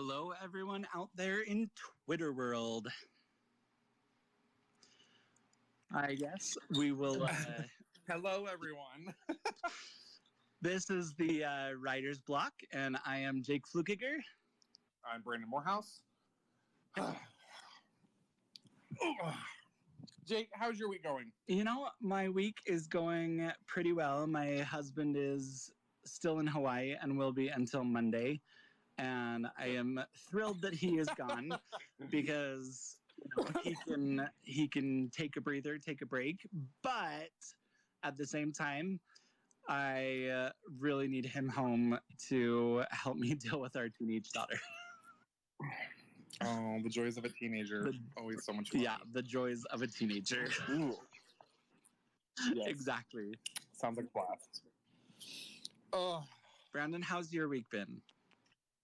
Hello, everyone out there in Twitter world. I guess we will. Uh, Hello, everyone. this is the uh, Writer's Block, and I am Jake Flukiger. I'm Brandon Morehouse. Jake, how's your week going? You know, my week is going pretty well. My husband is still in Hawaii and will be until Monday. And I am thrilled that he is gone because you know, he can he can take a breather, take a break, but at the same time, I uh, really need him home to help me deal with our teenage daughter. Oh, the joys of a teenager. The- Always so much fun. yeah, the joys of a teenager. Ooh. Yes. exactly. Sounds like a blast. Oh, Brandon, how's your week been?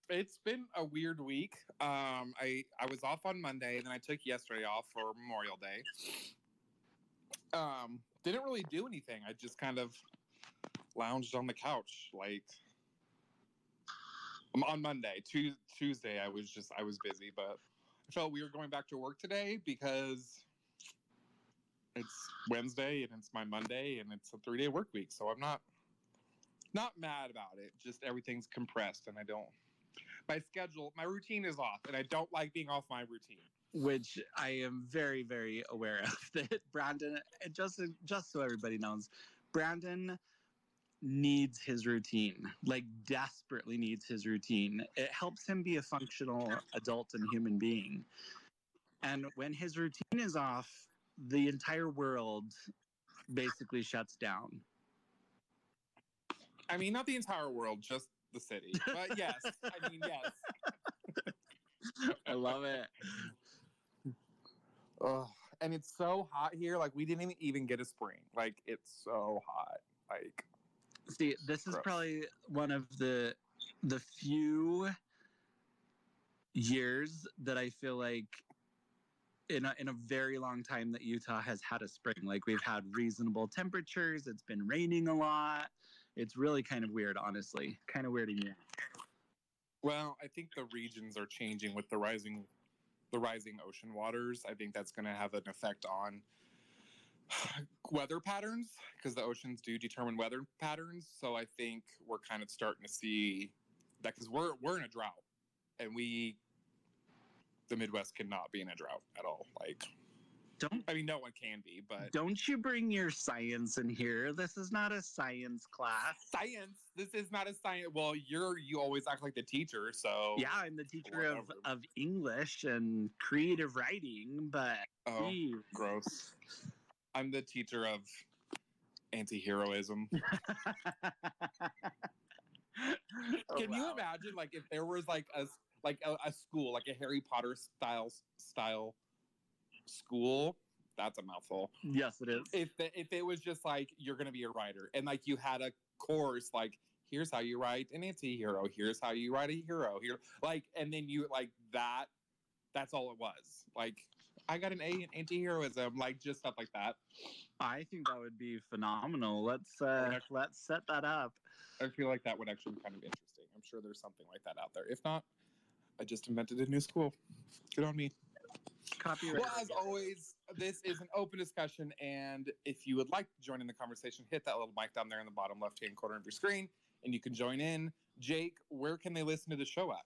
It's been a weird week. Um, I I was off on Monday, then I took yesterday off for Memorial Day. Um, didn't really do anything. I just kind of lounged on the couch, like um, on Monday. Tu- Tuesday, I was just I was busy, but I felt weird going back to work today because it's Wednesday and it's my Monday and it's a three day work week. So I'm not not mad about it. Just everything's compressed and I don't my schedule, my routine is off, and I don't like being off my routine. which I am very, very aware of. That Brandon, and just just so everybody knows, Brandon needs his routine, like desperately needs his routine. It helps him be a functional adult and human being. And when his routine is off, the entire world basically shuts down. I mean, not the entire world, just the city. But yes, I mean, yes. I love it. Oh, And it's so hot here. Like, we didn't even get a spring. Like, it's so hot. Like, See, this is probably one of the the few years that I feel like in a, in a very long time that Utah has had a spring. Like we've had reasonable temperatures. It's been raining a lot. It's really kind of weird, honestly. Kind of me out. well, I think the regions are changing with the rising, the rising ocean waters. I think that's going to have an effect on weather patterns because the oceans do determine weather patterns. So I think we're kind of starting to see that because we're we're in a drought, and we, the Midwest, cannot be in a drought at all. Like, Don't I mean, no one can be, but don't you bring your science in here. This is not a science class. science. This is not a science. Well, you're you always act like the teacher, so Yeah, I'm the teacher of, Whatever. of English and creative writing, but Oh, geez. gross. I'm the teacher of anti-heroism. Oh, Can you imagine, like, if there was like a like a, a school, like a Harry Potter style style school? That's a mouthful. Yes, it is. If the, if it was just like you're gonna be a writer, and like you had a course, like here's how you write an anti-hero, here's how you write a hero, here, like, and then you like that. That's all it was. Like, I got an A in anti-heroism, like just stuff like that. I think that would be phenomenal. Let's uh, let's set that up. I feel like that would actually be kind of interesting. I'm sure there's something like that out there. If not, I just invented a new school. Good on me. Copyright. Well, as always, this is an open discussion, and if you would like to join in the conversation, hit that little mic down there in the bottom left-hand corner of your screen, and you can join in. Jake, where can they listen to the show at?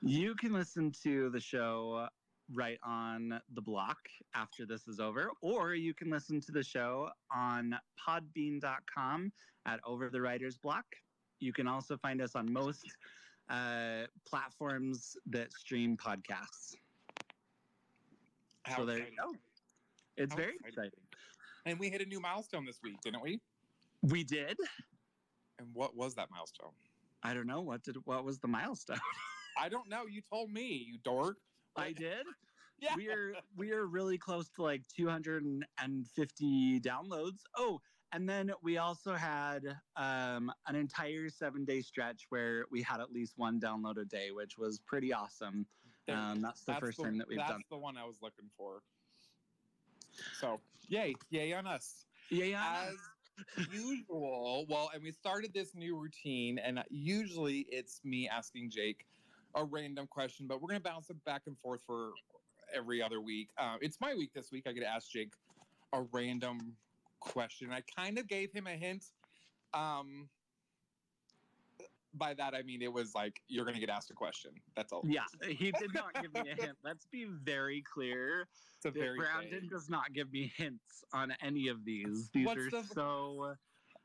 You can listen to the show right on the block after this is over, or you can listen to the show on podbean.com at Over the Writer's Block. You can also find us on most uh, platforms that stream podcasts. How so there you go. It's How very exciting. exciting. And we hit a new milestone this week, didn't we? We did. And what was that milestone? I don't know what did what was the milestone. I don't know. You told me, you dork. I did. Yeah. We are we are really close to like 250 downloads. Oh, and then we also had um, an entire seven day stretch where we had at least one download a day, which was pretty awesome. Um, that's the That's first time that we've that's done. That's the one I was looking for. So, yay, yay on us. Yeah, yeah. As usual, well, and we started this new routine, and usually it's me asking Jake a random question, but we're gonna bounce it back and forth for every other week. Uh, it's my week this week. I get to ask Jake a random question. I kind of gave him a hint. Um, by that I mean it was like you're gonna get asked a question. That's all. Yeah, he did not give me a hint. Let's be very clear. It's a very Brandon vague- does not give me hints on any of these. These What's are the- so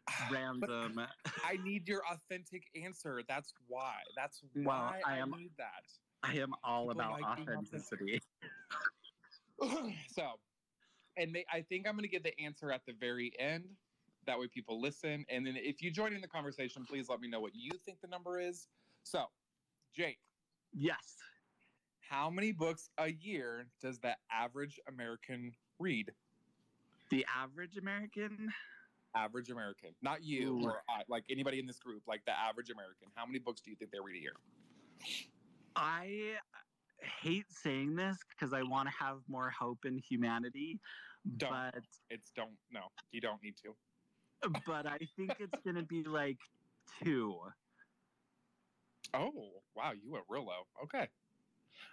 But random. I need your authentic answer. That's why. That's Well, why I I, am- need that. I am all People about like being authenticity. so, and they, I think I'm going to give the answer at the very end. That way, people listen. And then, if you join in the conversation, please let me know what you think the number is. So, Jake, Yes. how many books a year does the average American read? The average American, Average American, not you Ooh. or I, like anybody in this group, like the average American. How many books do you think they read a year? I hate saying this because I want to have more hope in humanity, Don't. but It's don't. No, you don't need to. But I think it's gonna be like two. Oh, wow, you went real low. Okay.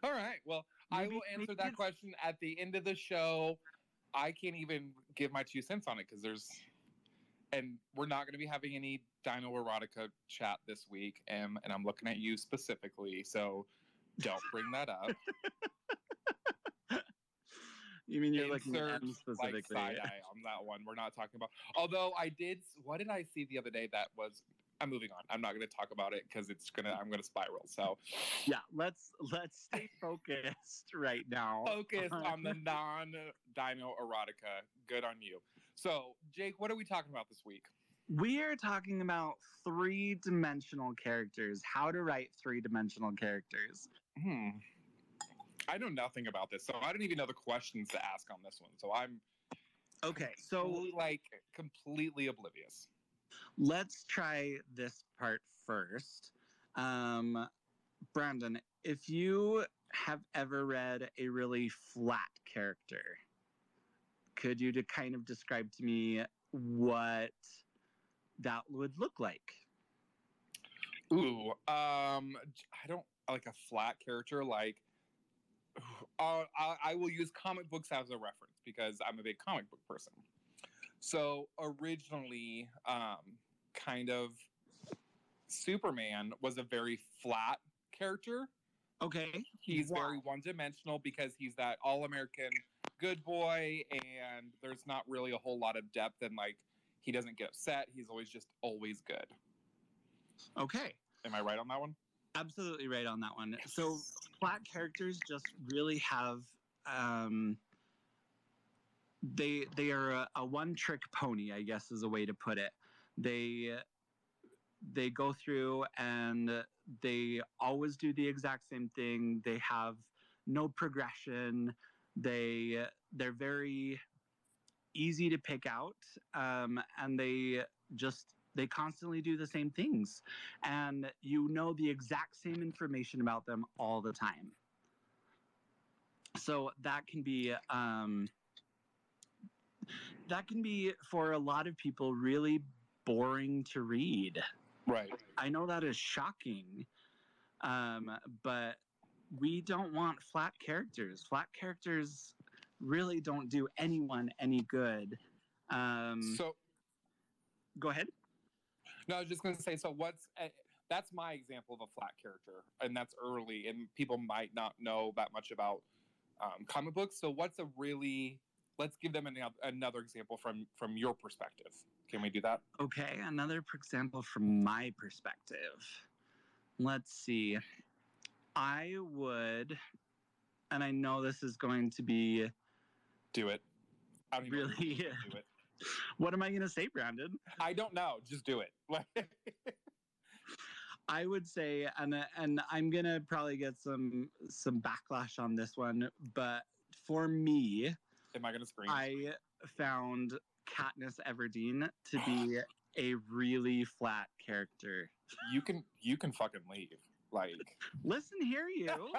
All right. Well, I will answer that it's- question at the end of the show. I can't even give my two cents on it because there's, and we're not going to be having any Dino Erotica chat this week. And, and I'm looking at you specifically. So don't bring that up. You mean you're looking at Insert, M like specifically? side eye on that one. We're not talking about. Although I did. What did I see the other day that was? I'm moving on. I'm not going to talk about it because it's gonna. I'm going to spiral. So yeah, let's let's stay focused right now. focus on the non dino erotica. Good on you. So, Jake, what are we talking about this week? We are talking about three dimensional characters, how to write three dimensional characters. Hmm. I know nothing about this, so I don't even know the questions to ask on this one. So I'm Okay, so like completely oblivious. let's try this part first. Um, Brandon, if you have ever read a really flat character, could you to kind of describe to me what that would look like? Ooh, um, I don't like a flat character. Like, uh, I, I will use comic books as a reference because I'm a big comic book person. So originally, um, kind of, Superman was a very flat character. Okay, He's Wow. very one dimensional because he's that all American good boy, and there's not really a whole lot of depth and like he doesn't get upset. He's always just always good. okay. Am I right on that one? Absolutely right on that one. So flat characters just really have um, they they are a, a one trick pony, I guess is a way to put it. They they go through and they always do the exact same thing. They have no progression. They they're very easy to pick out, um, and they just they constantly do the same things and you know the exact same information about them all the time. So that can be um, that can be for a lot of people really boring to read. Right. I know that is shocking, um, but we don't want flat characters. Flat characters really don't do anyone any good. Um, So go ahead. No, I was just gonna say. So what's uh, that's my example of a flat character, and that's early, and people might not know that much about um, comic books. So what's a really let's give them another, another example from from your perspective. Can we do that? Okay, another example from my perspective. Let's see. I would, and I know this is going to be Do it. I don't even Really? do it. What am I going to say, Brandon? I don't know. Just do it. I would say, and and I'm gonna probably get some some backlash on this one, but for me, Am I gonna scream? I found Katniss Everdeen to be a really flat character. you can you can fucking leave. Like Listen here, you.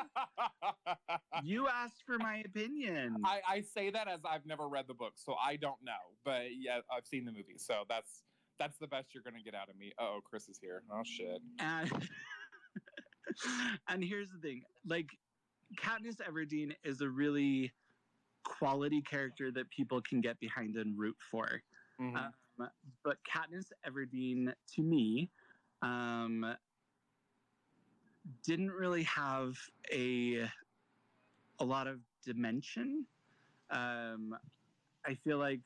You asked for my opinion. I, I say that as I've never read the book, so I don't know. But yeah, I've seen the movie, so that's that's the best you're gonna get out of me. Oh, Chris is here. Oh shit. And and here's the thing like Katniss Everdeen is a really quality character that people can get behind and root for. Mhm. Um, but Katniss Everdeen, to me, um, didn't really have a a lot of dimension. Um, I feel like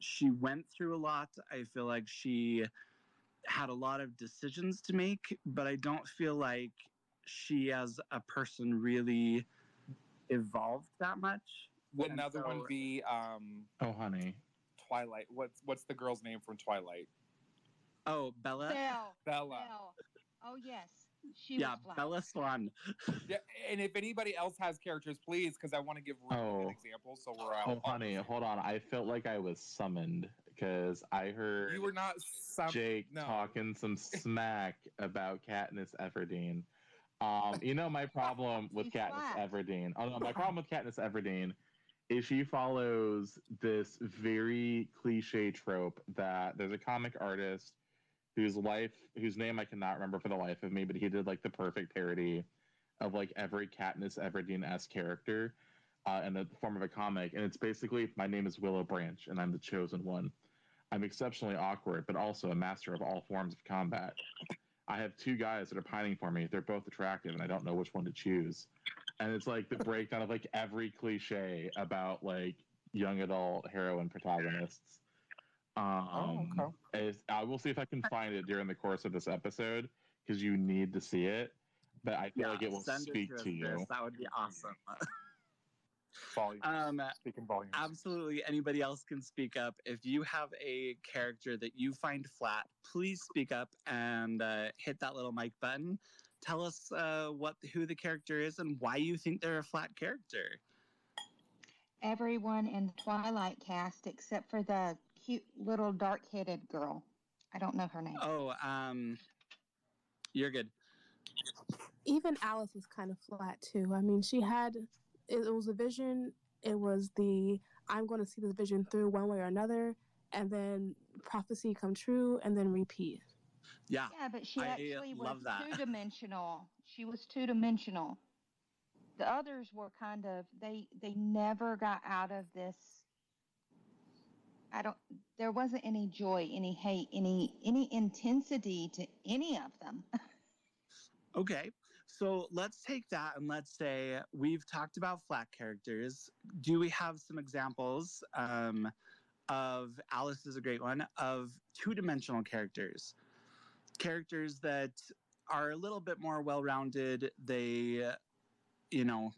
she went through a lot. I feel like she had a lot of decisions to make, but I don't feel like she, as a person, really evolved that much. Would And another one be um, Oh, honey. Twilight? What's what's the girl's name from Twilight? Oh, Bella. Belle. Bella. Belle. Oh yes, she yeah, was. Bella Swan. Yeah, and if anybody else has characters, please, because I want to give really Oh. good examples. So we're out. Oh, honey, hold on. I felt like I was summoned because I heard You were not some Jake no. talking some smack about Katniss Everdeen. Um, you know my problem with She's Katniss black. Everdeen. Oh no, my problem with Katniss Everdeen is she follows this very cliche trope that there's a comic artist whose life, whose name I cannot remember for the life of me, but he did like the perfect parody of like every Katniss Everdeen s character uh, in the form of a comic, and it's basically my name is Willow Branch and I'm the chosen one. I'm exceptionally awkward, but also a master of all forms of combat. I have two guys that are pining for me. They're both attractive, and I don't know which one to choose. And it's like the breakdown of like every cliche about like young adult heroine protagonists. Um, Oh, okay. is- I will see if I can find it during the course of this episode because you need to see it. But I feel like it will send speak to us, to you. Chris. That would be awesome. volume. Um, Speaking volume. Absolutely. Anybody else can speak up. If you have a character that you find flat, please speak up and uh, hit that little mic button. Tell us uh, what who the character is and why you think they're a flat character. Everyone in the Twilight cast except for the cute little dark-headed girl. I don't know her name. Oh, um, you're good. even Alice was kind of flat too. I mean, she had it, it was a vision. It was the I'm going to see this vision through one way or another, and then prophecy come true, and then repeat. Yeah. Yeah, but she I actually was love that. two-dimensional. She was two-dimensional. The others were kind of they they never got out of this. I don't. There wasn't any joy, any hate, any any intensity to any of them. Okay. So let's take that and let's say we've talked about flat characters. Do we have some examples um, of Alice is a great one of two dimensional characters? Characters that are a little bit more well rounded. They, you know,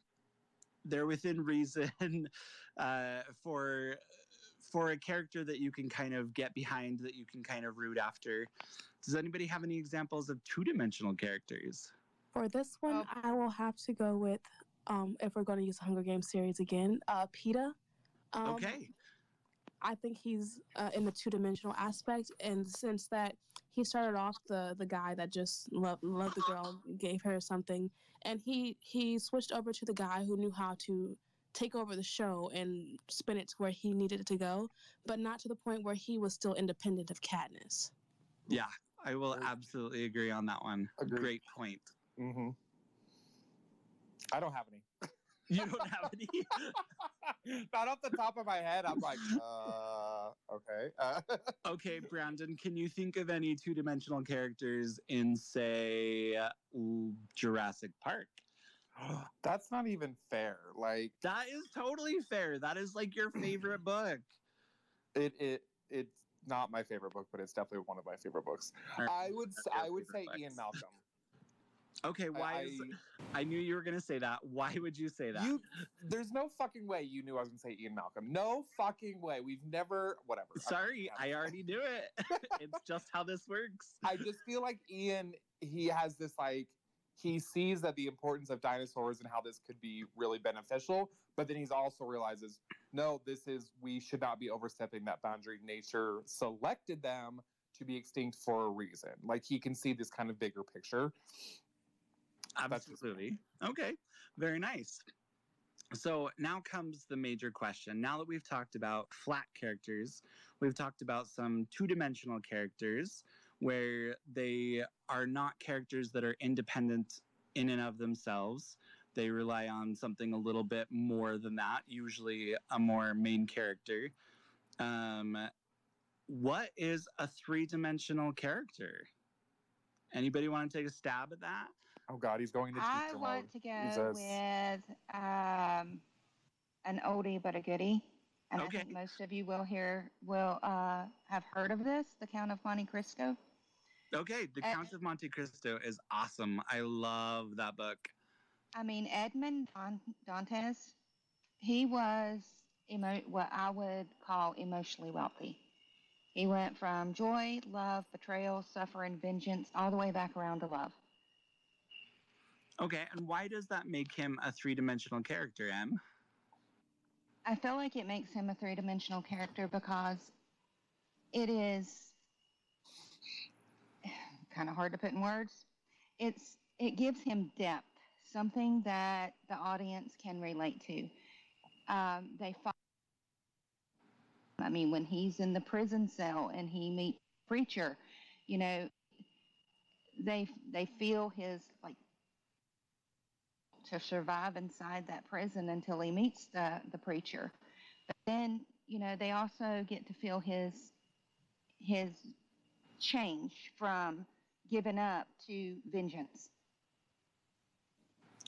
they're within reason uh, for for a character that you can kind of get behind that you can kind of root after does anybody have any examples of two-dimensional characters For this one, Oh. I will have to go with um, if we're going to use the Hunger Games series again, uh, Peeta. Um, okay I think he's uh, in the two dimensional aspect, and since that he started off the the guy that just loved loved the girl, gave her something, and he he switched over to the guy who knew how to take over the show and spin it to where he needed it to go, but not to the point where he was still independent of Katniss. yeah i will absolutely agree on that one Agreed. great point Mm-hmm. I don't have any. you don't have any Not off the top of my head. I'm like, uh, okay. Uh, okay brandon can you think of any two-dimensional characters in say uh, jurassic park that's not even fair. Like that is totally fair that is like your favorite book it, it, it's not my favorite book, but it's definitely one of my favorite books. I would, I would say favorite Ian. Malcolm. okay why I, is i knew you were going to say that why would you say that You, there's no fucking way you knew I was gonna say Ian Malcolm. No fucking way. We've never, whatever. Sorry I'm- i already knew it it's just how this works I just feel like Ian, he has this like, he sees that the importance of dinosaurs and how this could be really beneficial, but then he's also realizes, no, this is, we should not be overstepping that boundary. Nature selected them to be extinct for a reason. Like he can see this kind of bigger picture. Absolutely. Okay. Very nice. So now comes the major question. Now that we've talked about flat characters, we've talked about some two dimensional characters where they are not characters that are independent in and of themselves. They rely on something a little bit more than that, usually a more main character. Um, what is a three dimensional character? Anybody want to take a stab at that? Oh God, he's going to I want mode. to go Jesus. with um, an oldie but a goodie. And Okay. I think most of you will hear will uh, have heard of this, The Count of Monte Cristo. Okay, The Uh, Count of Monte Cristo is awesome. I love that book. I mean, Edmond Dantes, he was emo- what I would call emotionally wealthy. He went from joy, love, betrayal, suffering, vengeance, all the way back around to love. Okay, and why does that make him a three dimensional character, Em? I feel like it makes him a three dimensional character because it is kind of hard to put in words. It's it gives him depth, something that the audience can relate to. Um, they follow, I mean, when he's in the prison cell and he meets preacher, you know, they they feel his like to survive inside that prison until he meets the, the preacher. But then, you know, they also get to feel his his change from giving up to vengeance.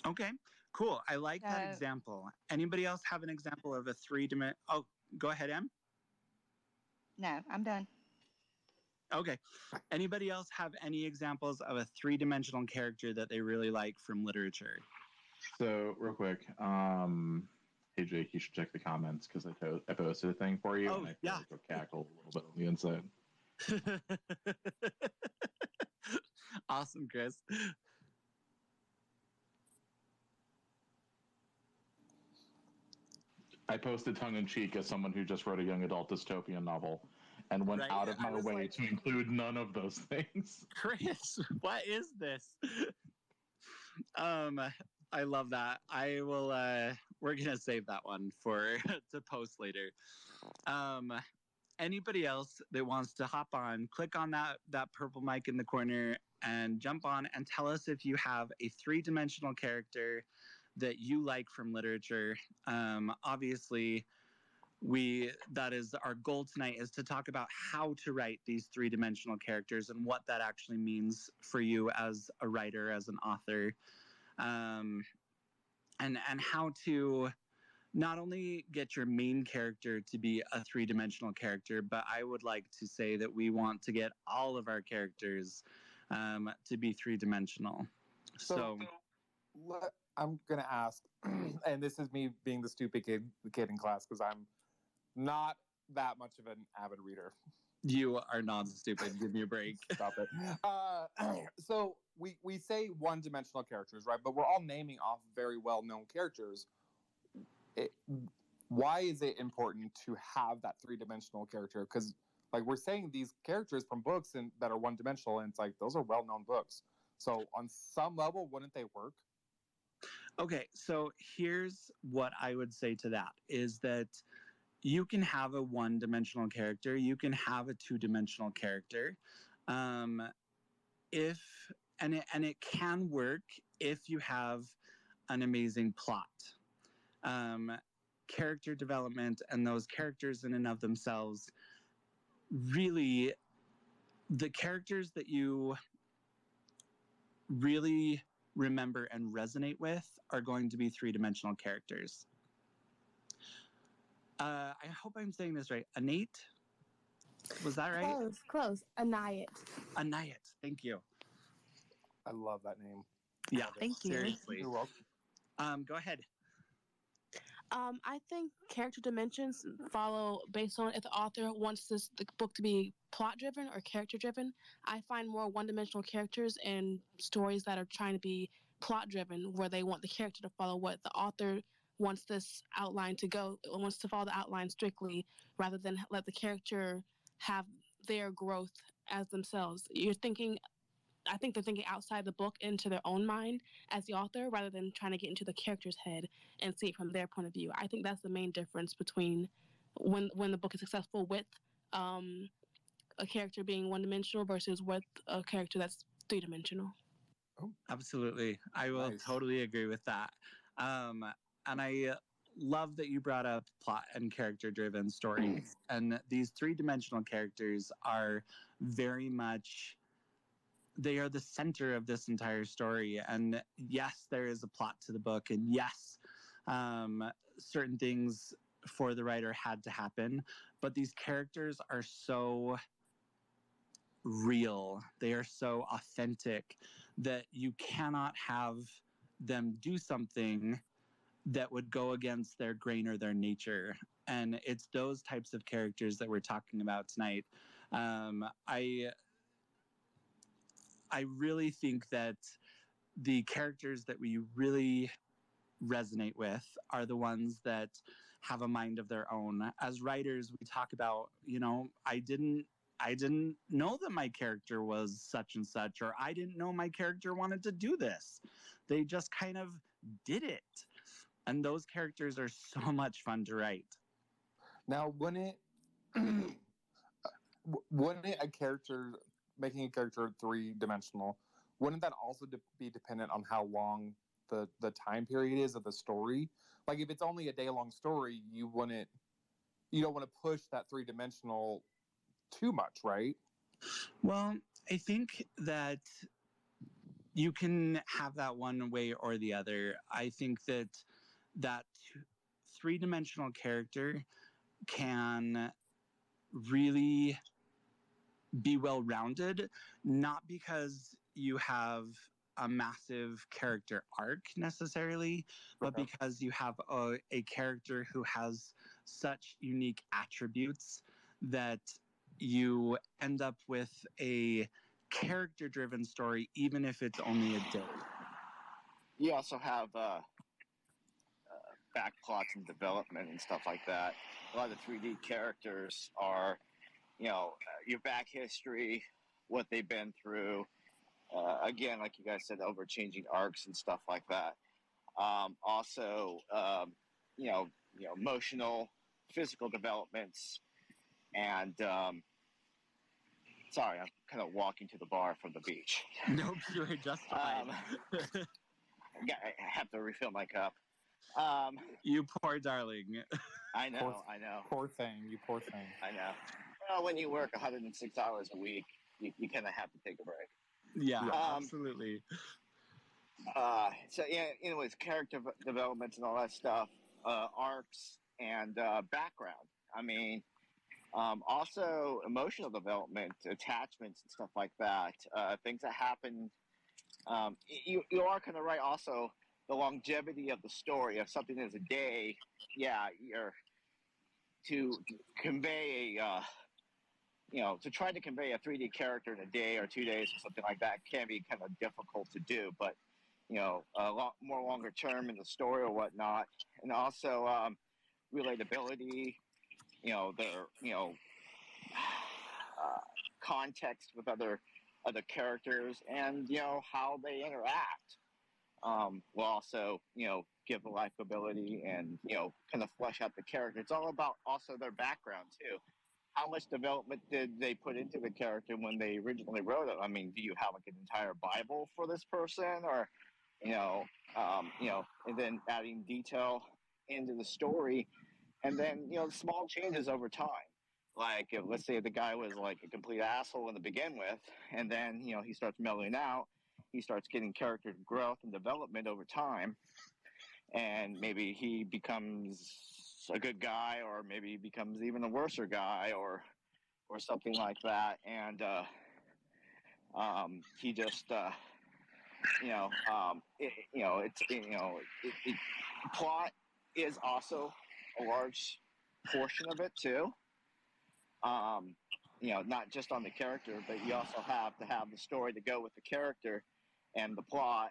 Okay, cool. I like that example. Anybody else have an example of a three dimensional? Oh, go ahead, Em. No, I'm done. Okay. Anybody else have any examples of a three dimensional character that they really like from literature? So real quick, um, hey Jake, you should check the comments because I, to- I posted a thing for you. Oh, and I feel yeah. like you'll cackle a little bit on the inside. awesome, Chris. I posted tongue in cheek as someone who just wrote a young adult dystopian novel and went Right, out of my way like- to include none of those things. Chris, what is this? um, I love that. I will. Uh, we're gonna save that one for to post later. Um, anybody else that wants to hop on, click on that that purple mic in the corner and jump on and tell us if you have a three dimensional character that you like from literature. Um, obviously, we that is our goal tonight is to talk about how to write these three dimensional characters and what that actually means for you as a writer, as an author, um, and and how to not only get your main character to be a three dimensional character, but I would like to say that we want to get all of our characters um, to be three dimensional. So, let- I'm gonna ask, and this is me being the stupid kid, kid in class because I'm not that much of an avid reader. you are not stupid. Give me a break. Stop it. Uh, so we we say one dimensional characters, right? But we're all naming off very well known characters. It, why is it important to have that three dimensional character? Because like we're saying these characters from books and that are one dimensional, and it's like those are well known books. So on some level, wouldn't they work? Okay, so here's what I would say to that is that you can have a one dimensional character, you can have a two dimensional character. Um, if and it, and it can work if you have an amazing plot. Um, character development and those characters in and of themselves really the characters that you really remember and resonate with are going to be three dimensional characters. Uh, I hope I'm saying this right. Anate? Was that right? Close, close. Anayat. Anayat. Thank you. I love that name. Yeah. Thank you. Seriously. You're welcome. Um, go ahead. Um, I think character dimensions follow based on if the author wants this the book to be plot driven or character driven. I find more one dimensional characters in stories that are trying to be plot driven, where they want the character to follow what the author wants this outline to go, wants to follow the outline strictly, rather than let the character have their growth as themselves. You're thinking. I think they're thinking outside the book into their own mind as the author rather than trying to get into the character's head and see it from their point of view. I think that's the main difference between when when the book is successful with um, a character being one dimensional versus with a character that's three dimensional. Absolutely. I will Nice. totally agree with that. Um, and I love that you brought up plot and character driven stories. and these three dimensional characters are very much. They are the center of this entire story. And yes, there is a plot to the book. And yes, um, certain things for the writer had to happen. But these characters are so real, they are so authentic that you cannot have them do something that would go against their grain or their nature. And it's those types of characters that we're talking about tonight. Um, I I really think that the characters that we really resonate with are the ones that have a mind of their own. As writers, we talk about, you know, I didn't I didn't know that my character was such and such, or I didn't know my character wanted to do this. They just kind of did it. And those characters are so much fun to write. Now, wouldn't it, wouldn't it a character making a character three dimensional? Wouldn't that also de- be dependent on how long the the time period is of the story? Like, if it's only a day long story, you wouldn't, you don't want to push that three dimensional too much, right? Well, I think that you can have that one way or the other. I think that that three dimensional character can really be well rounded, not because you have a massive character arc necessarily, but Okay. because you have a, a character who has such unique attributes that you end up with a character driven story, even if it's only a day. you also have uh, uh, back plots and development and stuff like that. A lot of the 3D characters are, you know, uh, your back history, what they've been through. Uh, again, like you guys said, over changing arcs and stuff like that. Um, also, um, you know, you know, emotional, physical developments, and um, sorry, I'm kind of walking to the bar from the beach. Nope, you are just fine. Yeah, I have to refill my cup. Um, you poor darling. I know, Poor- I know, Poor thing, you poor thing. I know. Well, when you work 106 hours a week, you, you kind of have to take a break. Yeah, Um, absolutely. Uh, so yeah, anyways, character developments and all that stuff, uh, arcs and uh, background. I mean, um, also emotional development, attachments and stuff like that. Uh, things that happen. Um, you you are kind of right. Also, the longevity of the story. If something is a day, yeah, you're to convey a. You know, to try to convey a 3D character in a day or two days or something like that can be kind of difficult to do. But you know, a lot more longer term in the story or whatnot, and also um, relatability. You know, their you know uh, context with other other characters, and you know how they interact. Um, will also you know give the likability and you know kind of flesh out the character. It's all about also their background too. How much development did they put into the character when they originally wrote it? I mean, do you have like an entire Bible for this person, or you know, um, you know, and then adding detail into the story, and then you know, small changes over time. Like, if, let's say the guy was like a complete asshole in the begin with, and then you know he starts mellowing out, he starts getting character growth and development over time, and maybe he becomes a good guy, or maybe he becomes even a worser guy, or or something like that, and uh, um, he just. Uh, you know, um, it, you know, it's you know, it, it, plot is also a large portion of it too. Um, you know, not just on the character, but you also have to have the story to go with the character and the plot.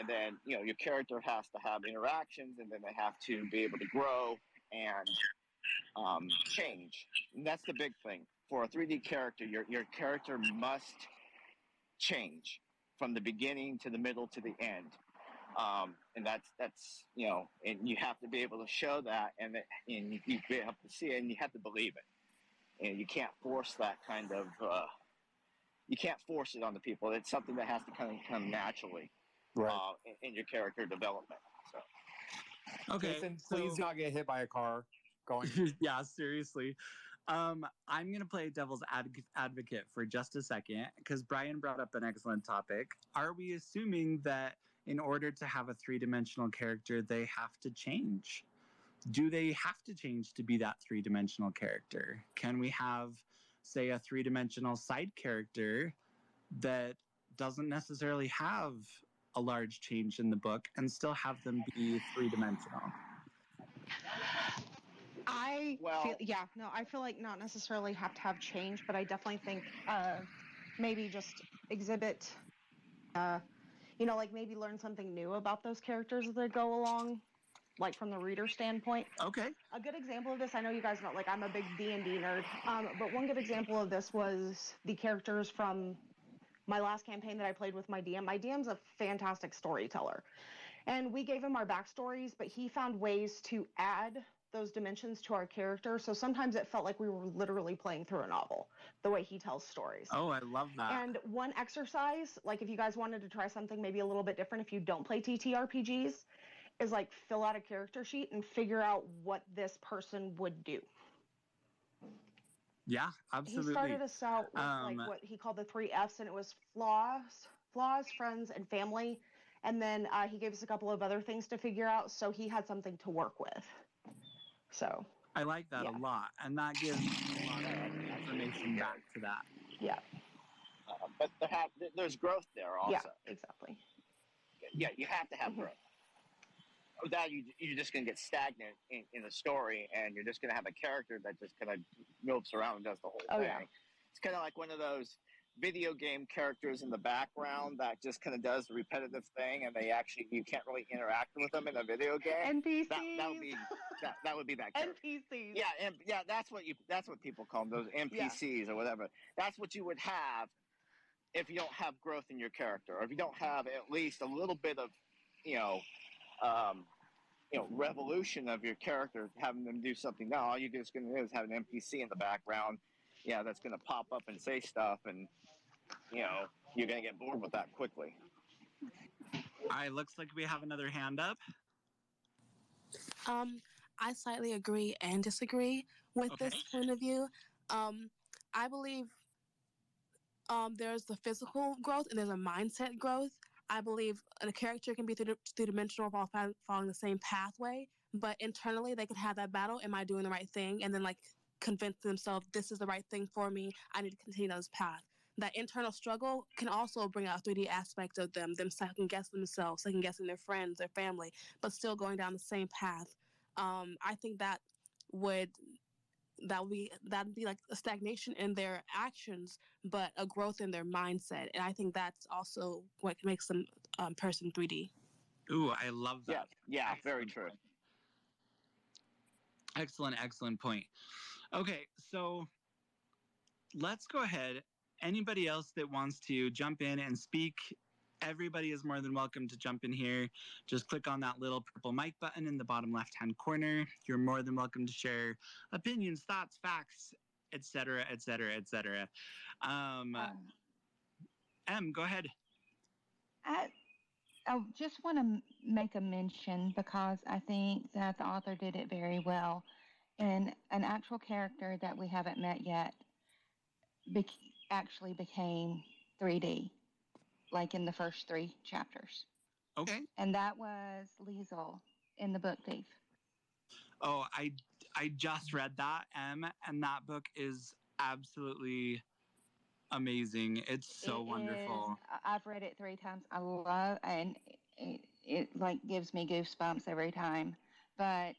And then, you know, your character has to have interactions and then they have to be able to grow and um, change. And that's the big thing. For a 3D character, your, your character must change from the beginning to the middle to the end. Um, and that's that's you know, and you have to be able to show that, and and you, you have to see it, and you have to believe it, and you can't force that kind of uh, you can't force it on the people. It's something that has to kind of come naturally Right. uh, in, in your character development. So Okay. Jason, so- please not get hit by a car. Going. yeah, seriously. Um, I'm going to play devil's adv- advocate for just a second because Brian brought up an excellent topic. Are we assuming that in order to have a three dimensional character, they have to change? Do they have to change to be that three dimensional character? Can we have, say, a three dimensional side character that doesn't necessarily have a large change in the book and still have them be three dimensional? I Well- feel, yeah, no, I feel like not necessarily have to have change, but I definitely think uh, maybe just exhibit, uh, you know, like maybe learn something new about those characters as they go along, like from the reader standpoint. Okay. A good example of this, I know you guys know, like I'm a big D and D nerd, um, but one good example of this was the characters from my last campaign that I played with my DM. My DM's a fantastic storyteller, and we gave him our backstories, but he found ways to add those dimensions to our character. So sometimes it felt like we were literally playing through a novel, the way he tells stories. Oh, I love that. And one exercise, like if you guys wanted to try something maybe a little bit different, if you don't play TTRPGs, is like fill out a character sheet and figure out what this person would do. Yeah, absolutely. He started us out with Um, like what he called the three F's, and it was flaws, flaws, friends, and family. And then uh, he gave us a couple of other things to figure out, so he had something to work with. So I like that Yeah. a lot, and that gives a lot of information back to that. yeah, uh, but there have, there's growth there also. yeah, exactly. yeah, you have to have Mhm. growth. Without you, you're just going to get stagnant in, in the story, and you're just going to have a character that just kind of moves around and does the whole Oh, thing. yeah. It's kind of like one of those video game characters in the background that just kind of does the repetitive thing, and they actually you can't really interact with them in a video game. NPCs. that, that would be that, that would be that character. NPCs. Yeah, and yeah, that's what you that's what people call them, those NPCs or whatever. That's what you would have if you don't have growth in your character, or if you don't have at least a little bit of, you know, um, you know, revolution of your character, having them do something. Now all you're just going to do is have an NPC in the background. Yeah, that's going to pop up and say stuff, and you know, you're going to get bored with that quickly. All right, looks like we have another hand up. Um, I slightly agree and disagree with this point of view. Um, I believe um, there's the physical growth and there's a mindset growth. I believe a character can be three dimensional while following the same pathway, but internally they can have that battle. Am I doing the right thing? And then like convince themselves this is the right thing for me. I need to continue down this path. That internal struggle can also bring out 3D aspect of them, them second guessing themselves, second guessing their friends, their family, but still going down the same path. Um, I think that would that would be that'd be like a stagnation in their actions, but a growth in their mindset, and I think that's also what makes them um, person 3D. Ooh, I love that. Yeah, yeah, very true. point. Excellent, excellent point. Okay, so let's go ahead. Anybody else that wants to jump in and speak, everybody is more than welcome to jump in here. Just click on that little purple mic button in the bottom left hand corner. You're more than welcome to share opinions, thoughts, facts, etc., etc., etc. Um, Um, M, go ahead. I, I just want to make a mention because I think that the author did it very well. And an actual character that we haven't met yet bec- actually became 3D, like in the first three chapters. Okay. And that was Liesel in the book Thief. Oh, I I just read that M, and that book is absolutely amazing. It's so It wonderful. is- I've read it three times. I love and it, it like gives me goosebumps every time. But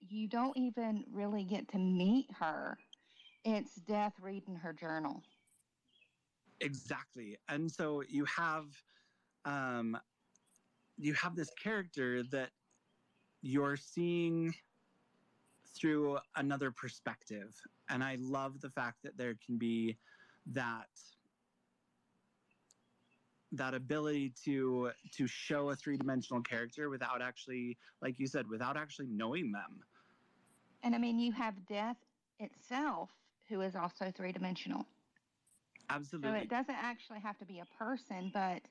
you don't even really get to meet her. It's Death reading her journal. Exactly. And so you have um you have this character that you're seeing through another perspective. And I love the fact that there can be that that ability to to show a three-dimensional character without actually like you said without actually knowing them. And I mean, you have Death itself, who is also three dimensional. So Absolutely. it doesn't actually have to be a person, but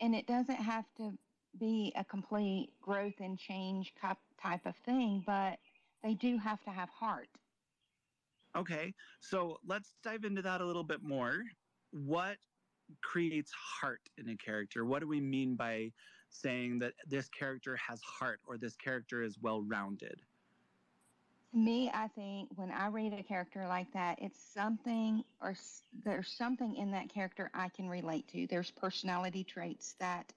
and it doesn't have to be a complete growth and change type type of thing, but they do have to have heart. Okay, so let's dive into that a little bit more. What creates heart in a character? What do we mean by saying that this character has heart or this character is well rounded? Me, I think when I read a character like that, it's something or there's something in that character I can relate to. There's personality traits that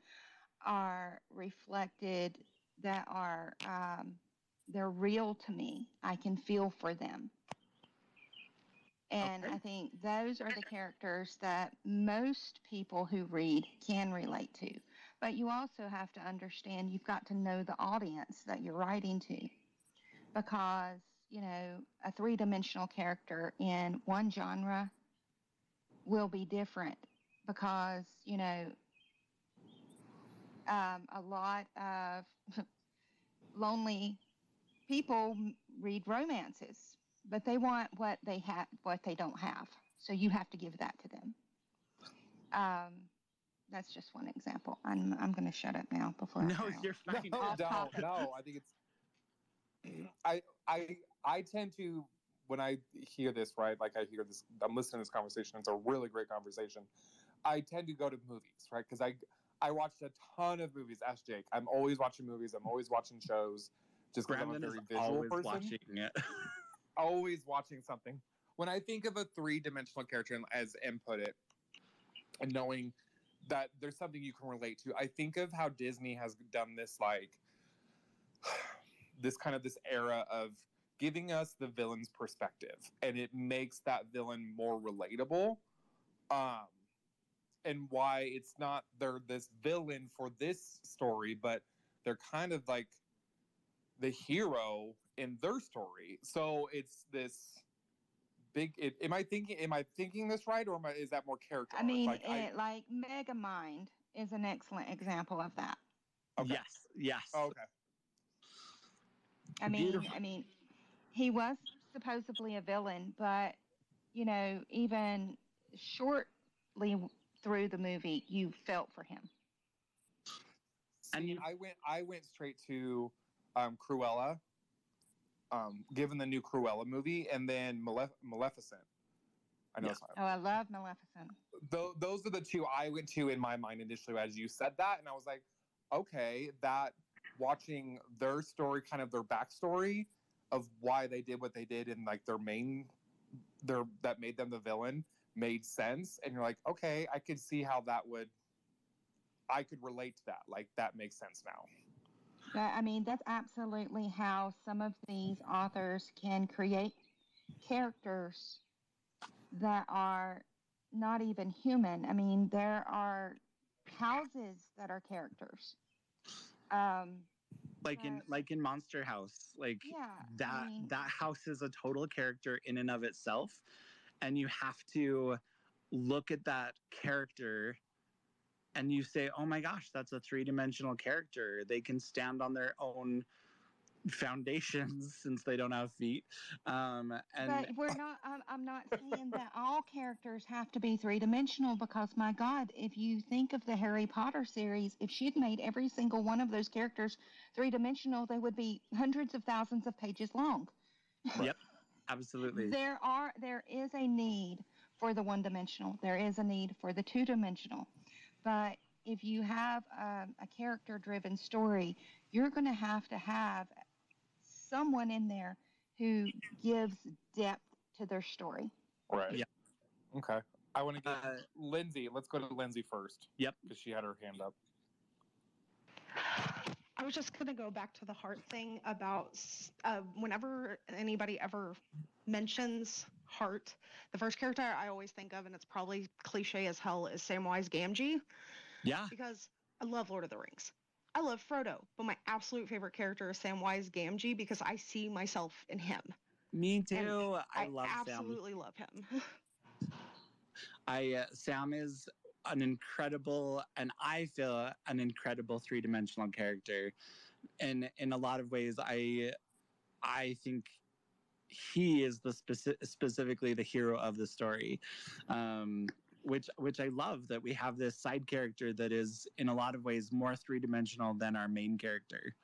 are reflected, that are um, they're real to me. I can feel for them. And Okay. I think those are the characters that most people who read can relate to. But you also have to understand you've got to know the audience that you're writing to because you know a three-dimensional character in one genre will be different because you know um, a lot of lonely people read romances but they want what they have what they don't have so you have to give that to them um, that's just one example i'm, I'm going to shut up now before No, go. you're No, fine. Off don't. No, I think it's. I I I tend to when I hear this right, like I hear this, I'm listening to this conversation. It's a really great conversation. I tend to go to movies, right? Because I I watched a ton of movies. Ask Jake. I'm always watching movies. I'm always watching shows. Just because I'm a very visual always person. watching it. always watching something. When I think of a three dimensional character, and as M put it, and knowing that there's something you can relate to, I think of how Disney has done this, like this kind of this era of giving us the villain's perspective, and it makes that villain more relatable. Um, and why it's not they're this villain for this story, but they're kind of like the hero in their story. So it's this big. It, am I thinking? Am I thinking this right, or am I, is that more character? I mean, like, I- it, like Megamind is an excellent example of that. Okay. Yes, yes. oh, okay. I mean, Beautiful. I mean, he was supposedly a villain, but you know, even shortly through the movie, you felt for him. And See, you- I went. I went straight to um, Cruella. Um, given the new Cruella movie, and then Malef- Maleficent. I know Yeah. Oh, I love Maleficent. Tho- those are the two I went to in my mind initially as you said that, and I was like, okay, that watching their story, kind of their backstory of why they did what they did, and like their main, their that made them the villain made sense, and you're like, okay, I could see how that would, I could relate to that. Like that makes sense now. I mean, that's absolutely how some of these authors can create characters that are not even human. I mean, there are houses that are characters. Um, like in like in Monster House, like yeah, that I mean, that house is a total character in and of itself, and you have to look at that character and you say, "Oh my gosh, that's a three-dimensional character. They can stand on their own foundations since they don't have feet." Um, and but we're not. I'm, I'm not saying that all characters have to be three dimensional because my God, if you think of the Harry Potter series, if she'd made every single one of those characters three dimensional, they would be hundreds of thousands of pages long. Yep, absolutely, There are there is a need for the one dimensional. There is a need for the two dimensional. But if you have um, a character driven story, you're going to have to have someone in there who gives depth to their story. Right. Yeah. Okay. I want to get Uh, Lindsay. Let's go to Lindsay first. Yep. Because she had her hand up. I was just going to go back to the heart thing about uh, whenever anybody ever mentions heart, the first character I always think of, and it's probably cliche as hell, is Samwise Gamgee yeah, because I love Lord of the Rings. I love Frodo, but my absolute favorite character is Samwise Gamgee because I see myself in him. me too. I, love Sam. absolutely love him. I uh, Sam is an incredible, and I feel an incredible three-dimensional character, and in a lot of ways, I I think he is the speci- specifically the hero of the story. Um, which which I love that we have this side character that is in a lot of ways more three dimensional than our main character.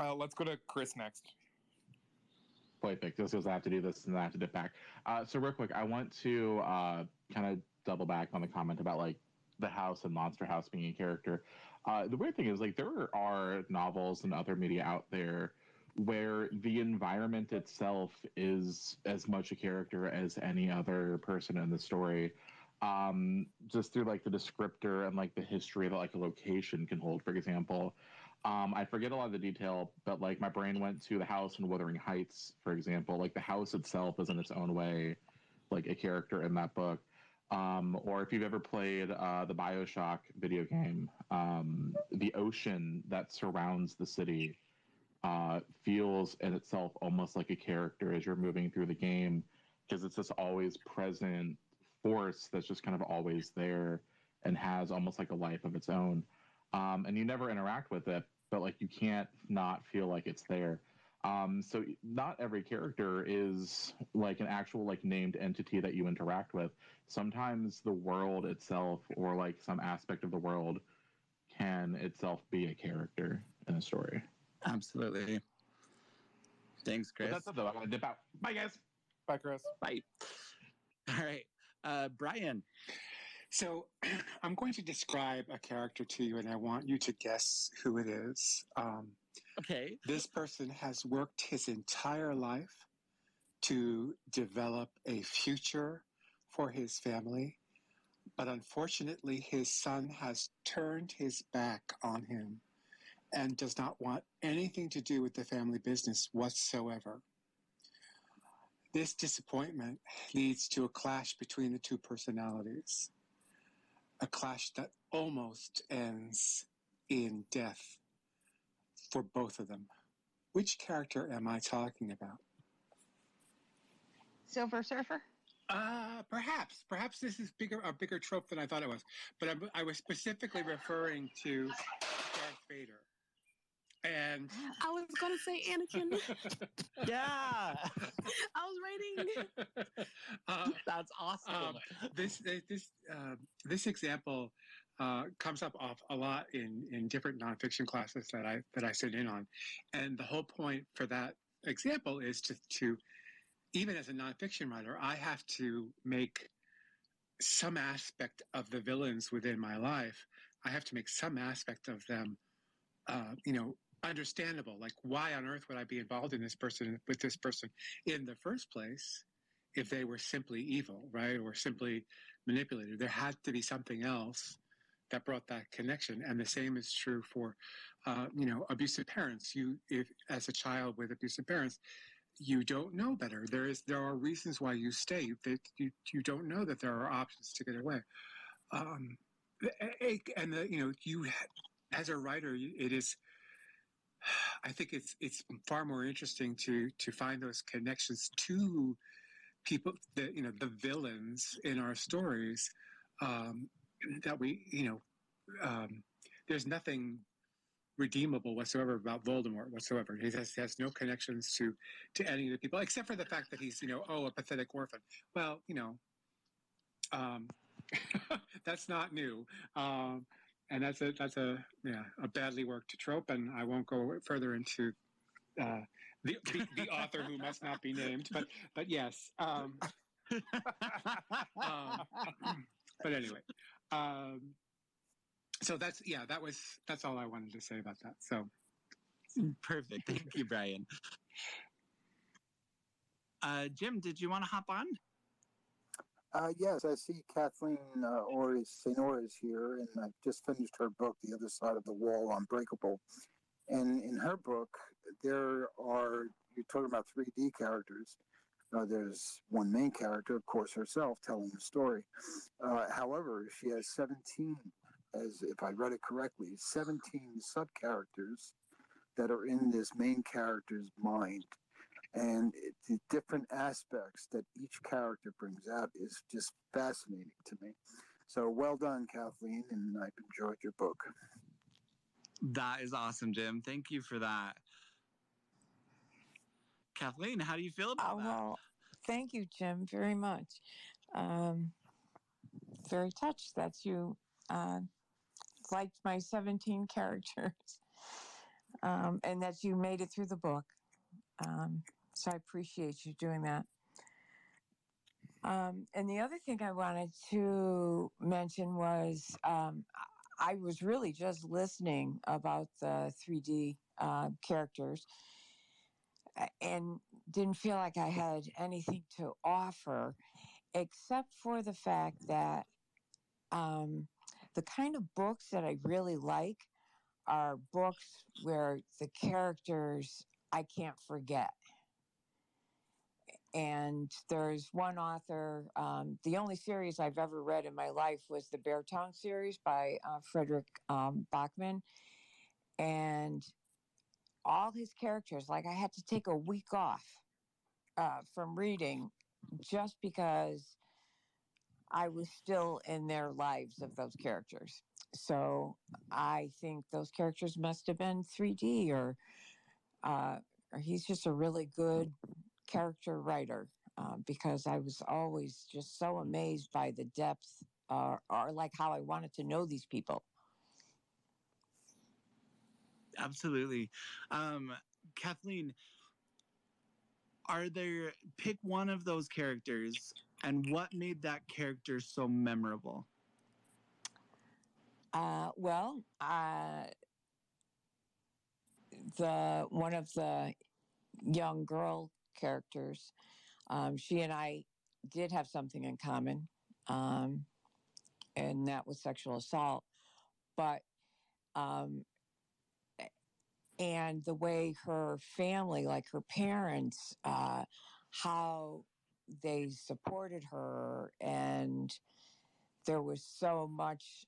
Uh, let's go to Chris next. Play pick. This goes. I have to do this, and then I have to dip back. Uh, so real quick, I want to uh, kind of double back on the comment about like the house and Monster House being a character. Uh, the weird thing is, like, there are novels and other media out there where the environment itself is as much a character as any other person in the story. Um, just through like the descriptor and like the history that like a location can hold. For example, um, I forget a lot of the detail, but like my brain went to the house in Wuthering Heights, for example. Like the house itself is in its own way, like a character in that book. Um, or if you've ever played uh, the Bioshock video game, um, the ocean that surrounds the city uh, feels in itself almost like a character as you're moving through the game because it's this always present force that's just kind of always there and has almost like a life of its own. Um, and you never interact with it, but like you can't not feel like it's there. Um, so not every character is like an actual like named entity that you interact with. Sometimes the world itself or like some aspect of the world can itself be a character in a story. Absolutely. Thanks, But Chris. that's it though. I'm gonna dip out. Bye guys. Bye, Chris. Bye. All right, uh, Brian. So I'm going to describe a character to you, and I want you to guess who it is. Um, Okay. this person has worked his entire life to develop a future for his family, but unfortunately, his son has turned his back on him and does not want anything to do with the family business whatsoever. This disappointment leads to a clash between the two personalities, a clash that almost ends in death for both of them. Which character am I talking about? Silver Surfer? Uh, perhaps, perhaps this is bigger a bigger trope than I thought it was. But I, I was specifically referring to Darth Vader, and I was gonna say Anakin. Yeah, I was waiting. uh, that's awesome. Um, this this uh, this example uh, comes up off a lot in in different nonfiction classes that I that I sit in on, and the whole point for that example is to to even as a nonfiction writer, I have to make some aspect of the villains within my life. I have to make some aspect of them, uh, you know, understandable. Like, why on earth would I be involved in this person with this person in the first place? if they were simply evil, right, or simply manipulated. There had to be something else that brought that connection, and the same is true for, uh, you know, abusive parents. You, if as a child with abusive parents, you don't know better. There is there are reasons why you stay. That you you don't know that there are options to get away. Um, and the, you know, you as a writer, it is. I think it's it's far more interesting to to find those connections to people that you know the villains in our stories um, that we you know um, there's nothing redeemable whatsoever about Voldemort whatsoever. He has, has no connections to to any of the people except for the fact that he's you know oh a pathetic orphan. Well you know um, that's not new. Um, and that's a that's a yeah a badly worked trope, and I won't go further into uh, the, the the author who must not be named. But but yes. Um, um, but anyway, um, so that's yeah that was that's all I wanted to say about that. So Perfect. Thank you, Brian. Uh, Jim, did you want to hop on? Uh, yes, I see Kathleen uh, Ores, St. Ore is here, and I've just finished her book, The Other Side of the Wall, Unbreakable. And in her book, there are, you're talking about 3D characters. Uh, there's one main character, of course, herself, telling the story. Uh, however, she has 17, as if I read it correctly, 17 sub characters that are in this main character's mind and it, the different aspects that each character brings out is just fascinating to me. So well done, Kathleen, and I've enjoyed your book. That is awesome, Jim. Thank you for that. Kathleen, how do you feel about Oh, that? well, thank you, Jim, very much. Um, very touched that you uh, liked my 17 characters um, and that you made it through the book. Um, so I appreciate you doing that. Um, and the other thing I wanted to mention was um, I was really just listening about the 3D uh, characters and didn't feel like I had anything to offer except for the fact that um, the kind of books that I really like are books where the characters I can't forget. And there's one author, um, the only series I've ever read in my life was the Beartown series by uh, Frederick um, Backman. And all his characters, like I had to take a week off uh, from reading just because I was still in their lives of those characters. So I think those characters must have been 3D or, uh, or he's just a really good character writer uh, because I was always just so amazed by the depth uh, or like how I wanted to know these people. Absolutely. Um, Kathleen, are there, pick one of those characters and what made that character so memorable? Uh, well, uh, the one of the young girl characters, um, she and I did have something in common, um, and that was sexual assault. But um, and the way her family, like her parents, uh, how they supported her, and there was so much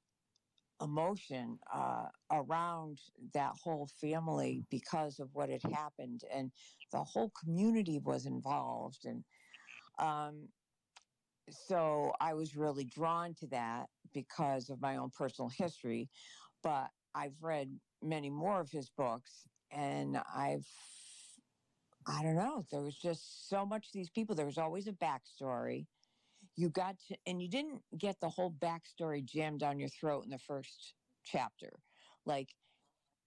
emotion uh, around that whole family because of what had happened, and the whole community was involved, and um, so I was really drawn to that because of my own personal history. But I've read many more of his books, and I've I don't know. There was just so much these people. There was always a backstory. You got to, and you didn't get the whole backstory jammed down your throat in the first chapter. Like,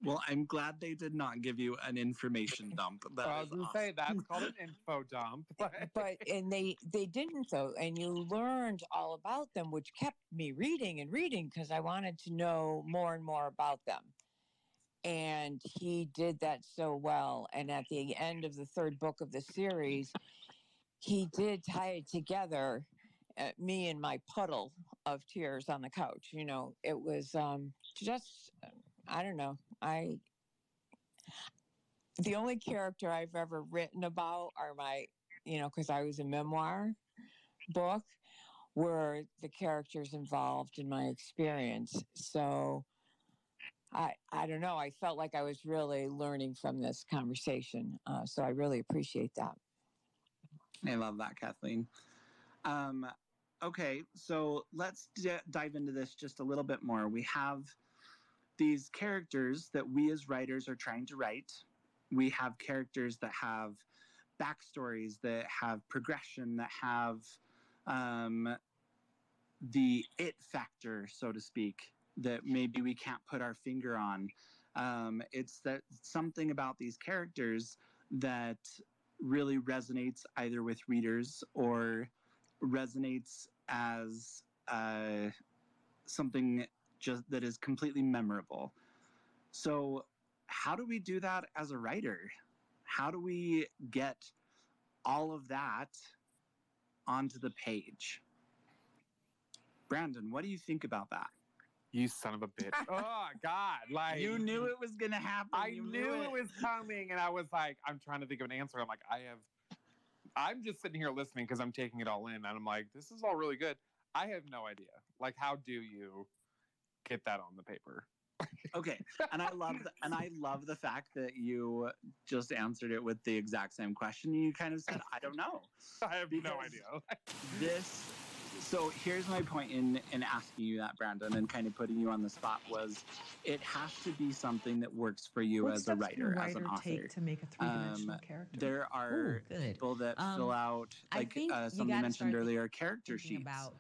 Well, I'm glad they did not give you an information dump. That I was gonna awesome. say that's called an info dump. but and they they didn't though, and you learned all about them, which kept me reading and reading because I wanted to know more and more about them. And he did that so well. And at the end of the third book of the series, he did tie it together. Uh, me and my puddle of tears on the couch. You know, it was um, just I don't know. I the only character I've ever written about are my, you know, because I was a memoir book, were the characters involved in my experience. So I, I don't know. I felt like I was really learning from this conversation. Uh, so I really appreciate that. I love that, Kathleen. Um, okay, so let's d- dive into this just a little bit more. We have these characters that we as writers are trying to write. We have characters that have backstories, that have progression, that have um, the it factor, so to speak, that maybe we can't put our finger on. Um, it's that something about these characters that really resonates either with readers or resonates as uh, something just that is completely memorable. So, how do we do that as a writer? How do we get all of that onto the page? Brandon, what do you think about that? You son of a bitch. oh God. Like you knew it was gonna happen. I You knew it was coming, and I was like, I'm trying to think of an answer. I'm like, I have. I'm just sitting here listening because I'm taking it all in, and I'm like, this is all really good. I have no idea. Like, how do you get that on the paper? okay and i love the, and i love the fact that you just answered it with the exact same question you kind of said i don't know I have no idea. this so here's my point in in asking you that, Brandon, and kind of putting you on the spot was, it has to be something that works for you what as a steps can writer, as an writer author. take to make a three-dimensional Um, character? There are Ooh, people that Um, fill out, like think uh, you somebody mentioned earlier, character sheets. about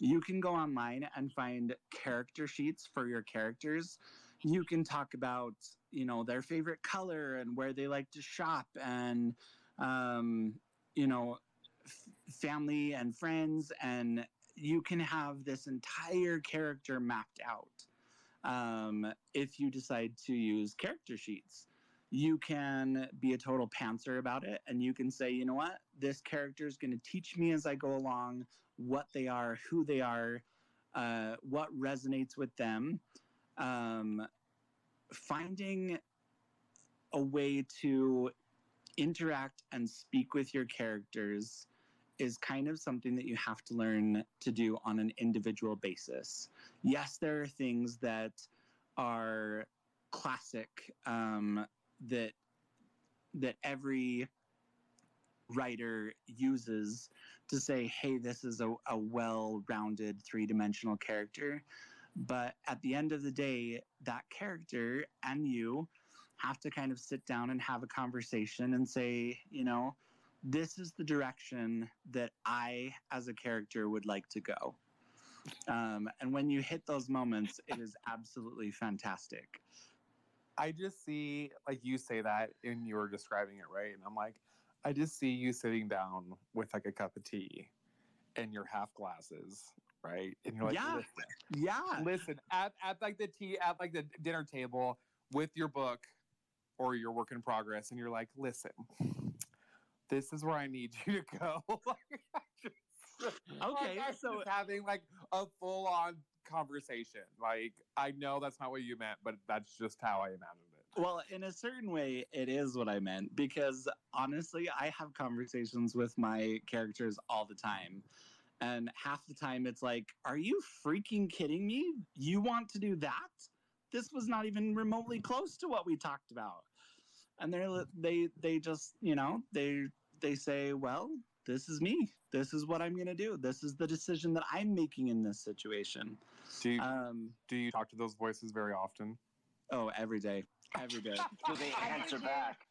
You can go online and find character sheets for your characters. You can talk about, you know, their favorite color and where they like to shop and, um, you know, f- family and friends. And you can have this entire character mapped out um, if you decide to use character sheets. You can be a total pantser about it and you can say, you know what, this character is going to teach me as I go along what they are, who they are, uh, what resonates with them. Um, finding a way to interact and speak with your characters is kind of something that you have to learn to do on an individual basis. Yes, there are things that are classic um, that that every writer uses to say, hey, this is a, a well rounded three dimensional character. But at the end of the day, that character and you have to kind of sit down and have a conversation and say, you know, this is the direction that I, as a character, would like to go. Um, and when you hit those moments, it is absolutely fantastic. I just see like you say that and you were describing it right, and I'm like, I just see you sitting down with like a cup of tea and your half glasses, right? And you're like, Yeah. listen, Yeah. listen at at like the tea at like the dinner table with your book or your work in progress, and you're like, listen, this is where I need you to go. Like, just- Okay, I'm so- having like a full on conversation. Like, I know that's not what you meant, but that's just how I imagined it. Well, in a certain way, it is what I meant because honestly, I have conversations with my characters all the time. And half the time, it's like, are you freaking kidding me? You want to do that? This was not even remotely close to what we talked about. And they're they they just you know they they say, well, this is me. This is what I'm going to do. This is the decision that I'm making in this situation. Do you, Um, do you talk to those voices very often? oh, every day, every day. Do they answer back?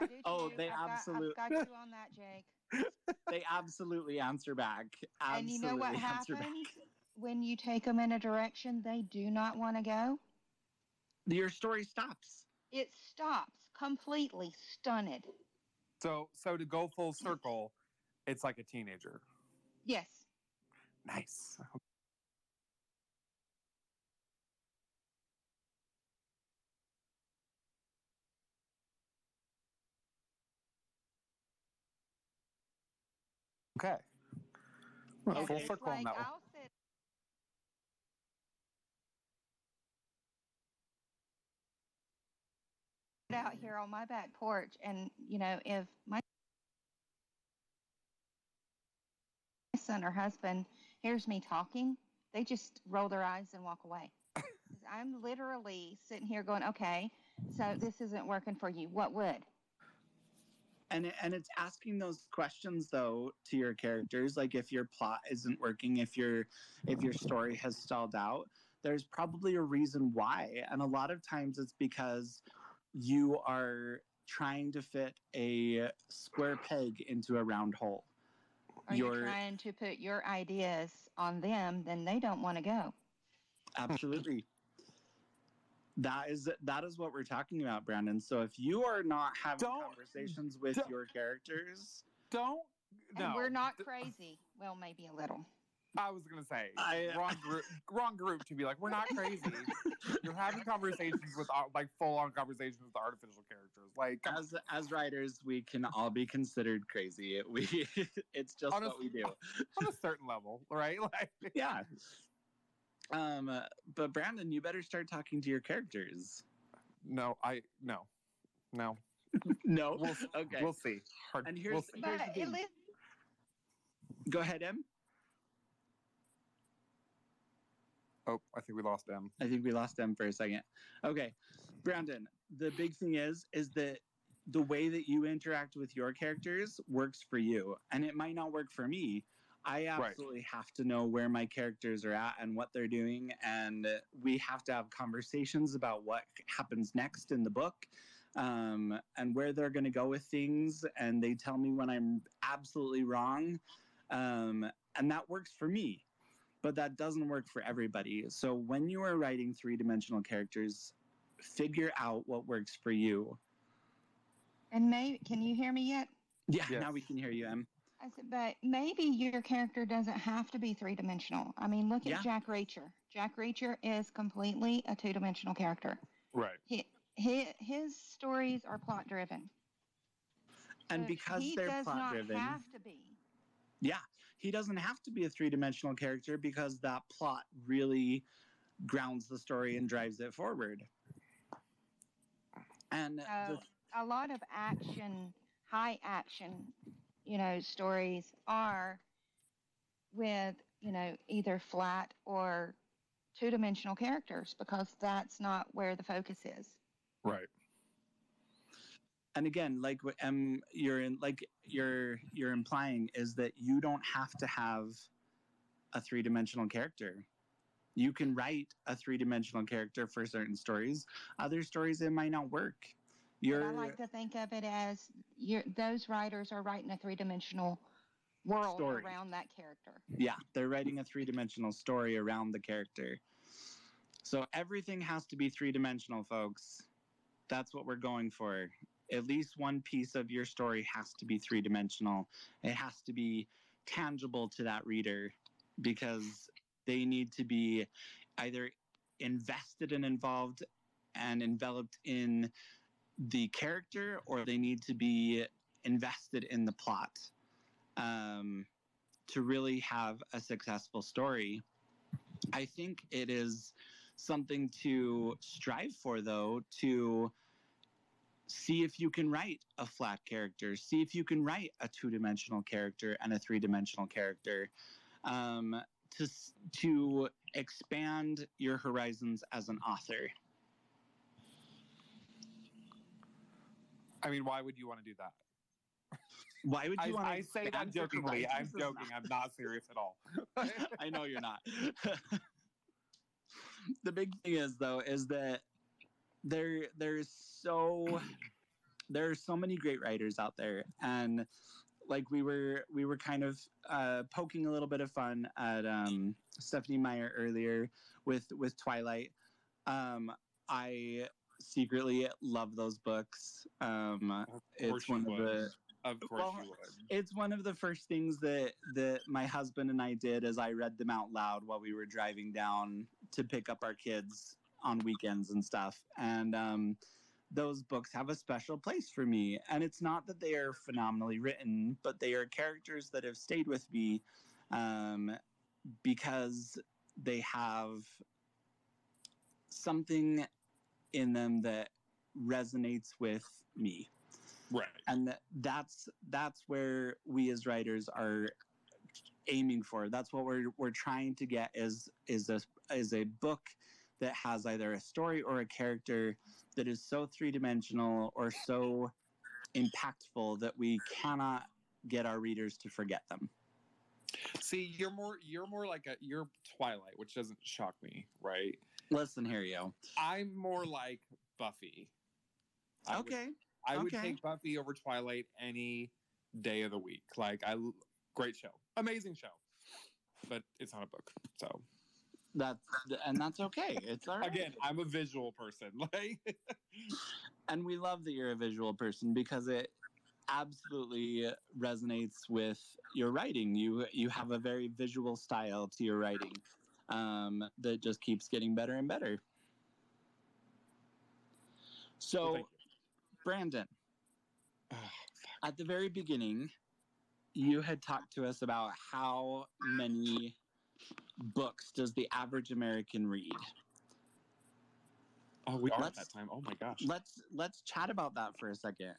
Do Oh, they I've got- I've got you on that, Jake. they absolutely answer back. absolutely And you know what Absolutely answer back. happens when you take them in a direction they do not want to go? Your story stops. It stops completely stunned. So, so to go full circle, it's like a teenager. Yes. Nice. Okay. Well, Yeah, full circle on like that out here on my back porch and you know if my son or husband hears me talking they just roll their eyes and walk away. I'm literally sitting here going okay so this isn't working for you. What would? And and it's asking those questions though to your characters, like if your plot isn't working, if your if your story has stalled out, there's probably a reason why. And a lot of times it's because you are trying to fit a square peg into a round hole. or you're trying to put your ideas on them then they don't want to go Absolutely. That is that is what we're talking about, Brandon. So if you are not having Don't- conversations with don't- your characters, Don't. and No. we're not crazy well maybe a little I was gonna say I- wrong group. Wrong group to be like we're not crazy. You're having conversations with like full on conversations with artificial characters. Like come as as writers, we can all be considered crazy. We it's just On a- what we do. on a certain level, right? Like Yeah. Um, uh, but Brandon, you better start talking to your characters. no, I no, no. no. We'll okay. we'll see. Hard, and we'll here's, see. here's the thing. least Go ahead, Em. Oh, I think we lost them. I think we lost them for a second. Okay, Brandon. The big thing is, is that the way that you interact with your characters works for you, and it might not work for me. I absolutely have to know where my characters are at and what they're doing, and we have to have conversations about what happens next in the book um, and where they're going to go with things. And they tell me when I'm absolutely wrong, um, and that works for me, but that doesn't work for everybody. So when you are writing three dimensional characters, figure out what works for you. And may can you hear me yet? Yeah, Yes. now we can hear you, Em. I said, but maybe your character doesn't have to be three dimensional. I mean, look at Yeah. Jack Reacher. Jack Reacher is completely a two dimensional character. Right. He, he, his stories are plot driven. And because he they're does plot not driven, have to be. yeah, he doesn't have to be a three dimensional character because that plot really grounds the story and drives it forward. And the, So a lot of action, high action, you know, stories are with, you know, either flat or two dimensional characters because that's not where the focus is. Right. And again, like what um, you're in, like you're you're implying is that you don't have to have a three dimensional character. You can write a three dimensional character for certain stories. Other stories it might not work. You're I like to think of it as you're, those writers are writing a three dimensional world Story. around that character. yeah, they're writing a three dimensional story around the character. So everything has to be three dimensional, folks. That's what we're going for. At least one piece of your story has to be three dimensional. It has to be tangible to that reader because they need to be either invested and involved and enveloped in the character or they need to be invested in the plot um, to really have a successful story. I think it is something to strive for, though, to see if you can write a flat character, see if you can write a two dimensional character and a three dimensional character. Um, to, to expand your horizons as an author. I mean, why would you want to do that? Why would I, you want I say that jokingly. I'm joking. I'm not serious at all. I know you're not. the big thing is though is that there there's so there are so many great writers out there and like we were we were kind of uh, poking a little bit of fun at um, Stephenie Meyer earlier with with Twilight. Um, I secretly love those books. Um, Of course it's one of the Of course Well, you would. it's one of the first things that that my husband and I did as I read them out loud while we were driving down to pick up our kids on weekends and stuff. And um, those books have a special place for me. And it's not that they are phenomenally written, but they are characters that have stayed with me um, because they have something in them that resonates with me Right. and th- that's that's where we as writers are aiming for that's what we're we're trying to get is is a is a book that has either a story or a character that is so three-dimensional or so impactful that we cannot get our readers to forget them See, you're more you're more like a you're Twilight, which doesn't shock me, right? listen here yo I'm more like Buffy. I would- okay I would okay. take Buffy over Twilight any day of the week. Like I great show. Amazing show. But it's not a book. So that's and that's okay it's all right again, I'm a visual person. Like and we love that you're a visual person because it absolutely resonates with your writing. You you have a very visual style to your writing um, that just keeps getting better and better. So, Well, Brandon, Oh, at the very beginning, you had talked to us about how many books does the average American read. oh, we are at that time. Oh my gosh. Let's let's chat about that for a second.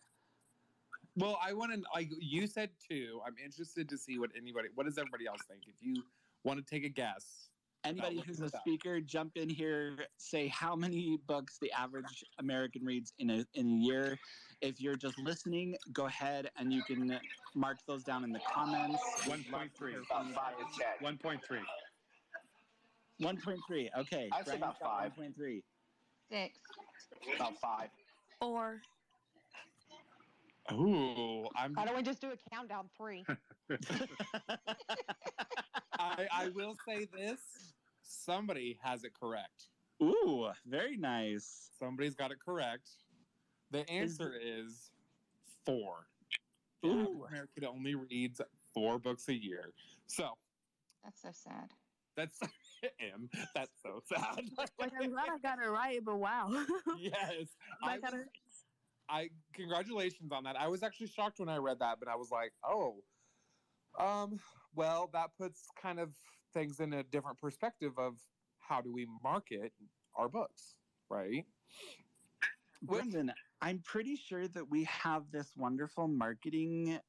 Well, I want to like you said two. I'm interested to see what anybody what does everybody else think? If you want to take a guess, Anybody who's it a up. speaker, jump in here. Say how many books the average American reads in a in a year. If you're just listening, go ahead and you can mark those down in the comments. One point three. About five to ten. One point three. One point three. Okay. I'd say about five. One point three. Six. About five. Or Ooh, I'm. Why don't we just do a countdown three? I, I will say this: somebody has it correct. Ooh, very nice. Somebody's got it correct. The answer is four. The Ooh. average American only reads four books a year. So That's so sad. that's M. That's so sad. like I'm glad I got it right, but wow. yes, I I, got was- it. I congratulations on that. I was actually shocked when I read that, but I was like, oh, um, well, that puts kind of things in a different perspective of how do we market our books, right? Brandon, I'm pretty sure that we have this wonderful marketing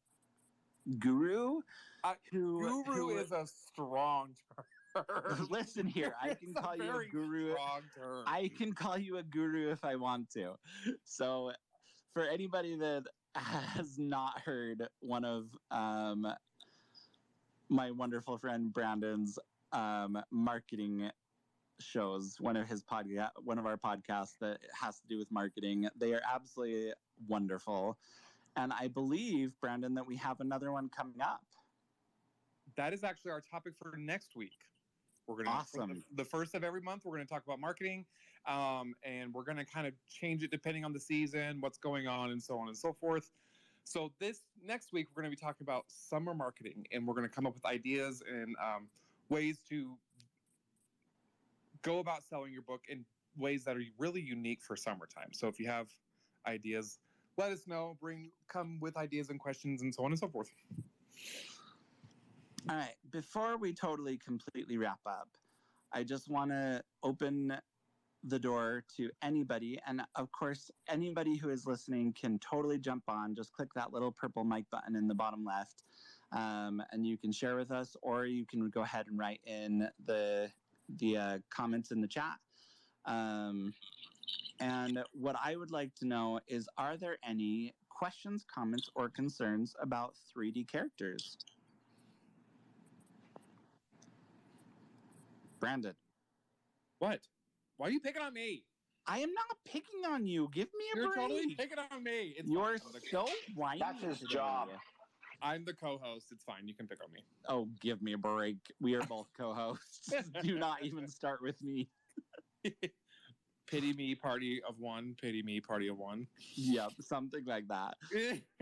guru Uh, who, Guru who- is a strong term. Listen here, I can a call you a guru. Strong term. I can call you a guru if I want to. So, for anybody that has not heard one of um, my wonderful friend Brandon's um, marketing shows, one of his podcast, one of our podcasts that has to do with marketing, they are absolutely wonderful. And I believe, Brandon, that we have another one coming up. that is actually our topic for next week. We're gonna Awesome. the, first of every month. We're gonna talk about marketing, um, and we're gonna kind of change it depending on the season, what's going on, and so on and so forth. So this next week we're gonna be talking about summer marketing, and we're gonna come up with ideas and um, ways to go about selling your book in ways that are really unique for summertime. So if you have ideas, let us know. Bring come with ideas and questions and so on and so forth. All right. Before we totally completely wrap up, I just want to open the door to anybody. And of course, anybody who is listening can totally jump on. Just click that little purple mic button in the bottom left. Um, and you can share with us, or you can go ahead and write in the the uh, comments in the chat. Um, and what I would like to know is, are there any questions, comments, or concerns about 3D characters? Brandon, What? Why are you picking on me? I am not picking on you. Give me a break. You're break. totally picking on me. It's You're fine. I'm so whiny. That's his job. I'm the co-host. It's fine. You can pick on me. Oh, give me a break. We are both co-hosts. Do not even start with me. pity me, party of one. Pity me, party of one. Yep, something like that.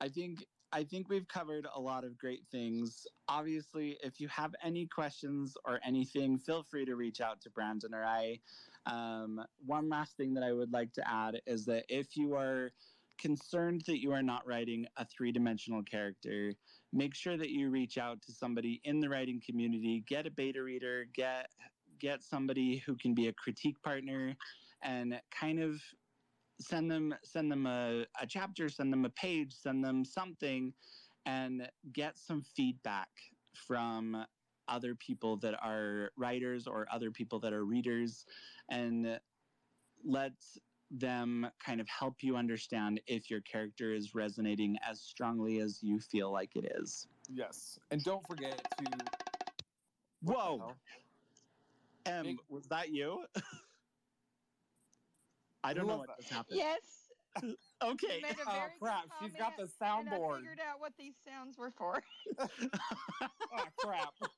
I think I think we've covered a lot of great things. Obviously, if you have any questions or anything, feel free to reach out to Brandon or I. Um, one last thing that I would like to add is that if you are concerned that you are not writing a three-dimensional character, make sure that you reach out to somebody in the writing community. Get a beta reader. Get get somebody who can be a critique partner, and kind of send them send them a, a chapter send them a page send them something and get some feedback from other people that are writers or other people that are readers and let them kind of help you understand if your character is resonating as strongly as you feel like it is. Yes, and don't forget to. whoa. em was that you i don't know was what just happened Yes. okay You made a Oh very good crap! She's got the comment, and I soundboard. figured out what these sounds were for. Oh crap!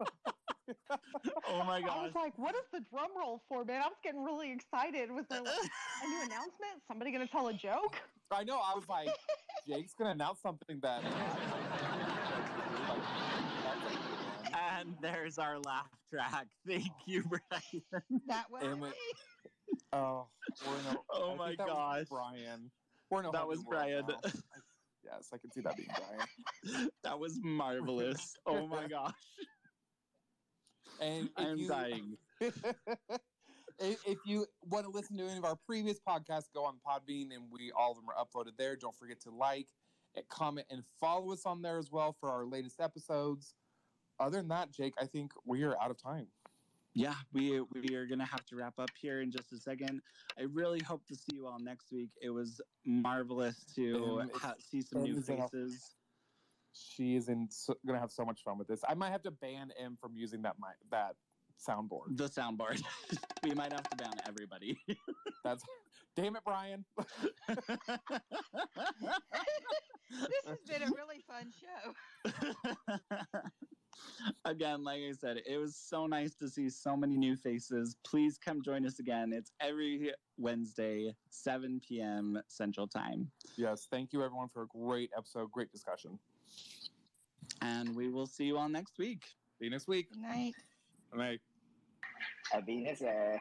oh my god! I was like, what is the drum roll for, man? I was getting really excited. Was there like a new announcement? Somebody gonna tell a joke? I know. I was like, Jake's gonna announce something bad." Uh, and there's our laugh track. Thank you, Brian. That was Damn it. me. Oh, we're in a, Oh I my think that was gosh. Brian. We're in a That was Brian. now. I- yes, I can see that being Brian. that was marvelous. Oh my gosh. And I'm you, dying. if, if you want to listen to any of our previous podcasts, go on Podbean, and we all of them are uploaded there. Don't forget to like, and comment, and follow us on there as well for our latest episodes. other than that, Jake, I think we are out of time. Yeah, we we are gonna have to wrap up here in just a second. I really hope to see you all next week. It was marvelous to Um, ha- see some new faces. She is in so, gonna have so much fun with this. I might have to ban M from using that that soundboard. The soundboard. we might have to ban everybody. That's damn it, Brian. this has been a really fun show. again, like I said, it was so nice to see so many new faces. Please come join us again. It's every Wednesday, 7 p.m. Central Time. yes, thank you everyone for a great episode, great discussion. And we will see you all next week. See you next week. Good night. Good night. Happiness. Uh,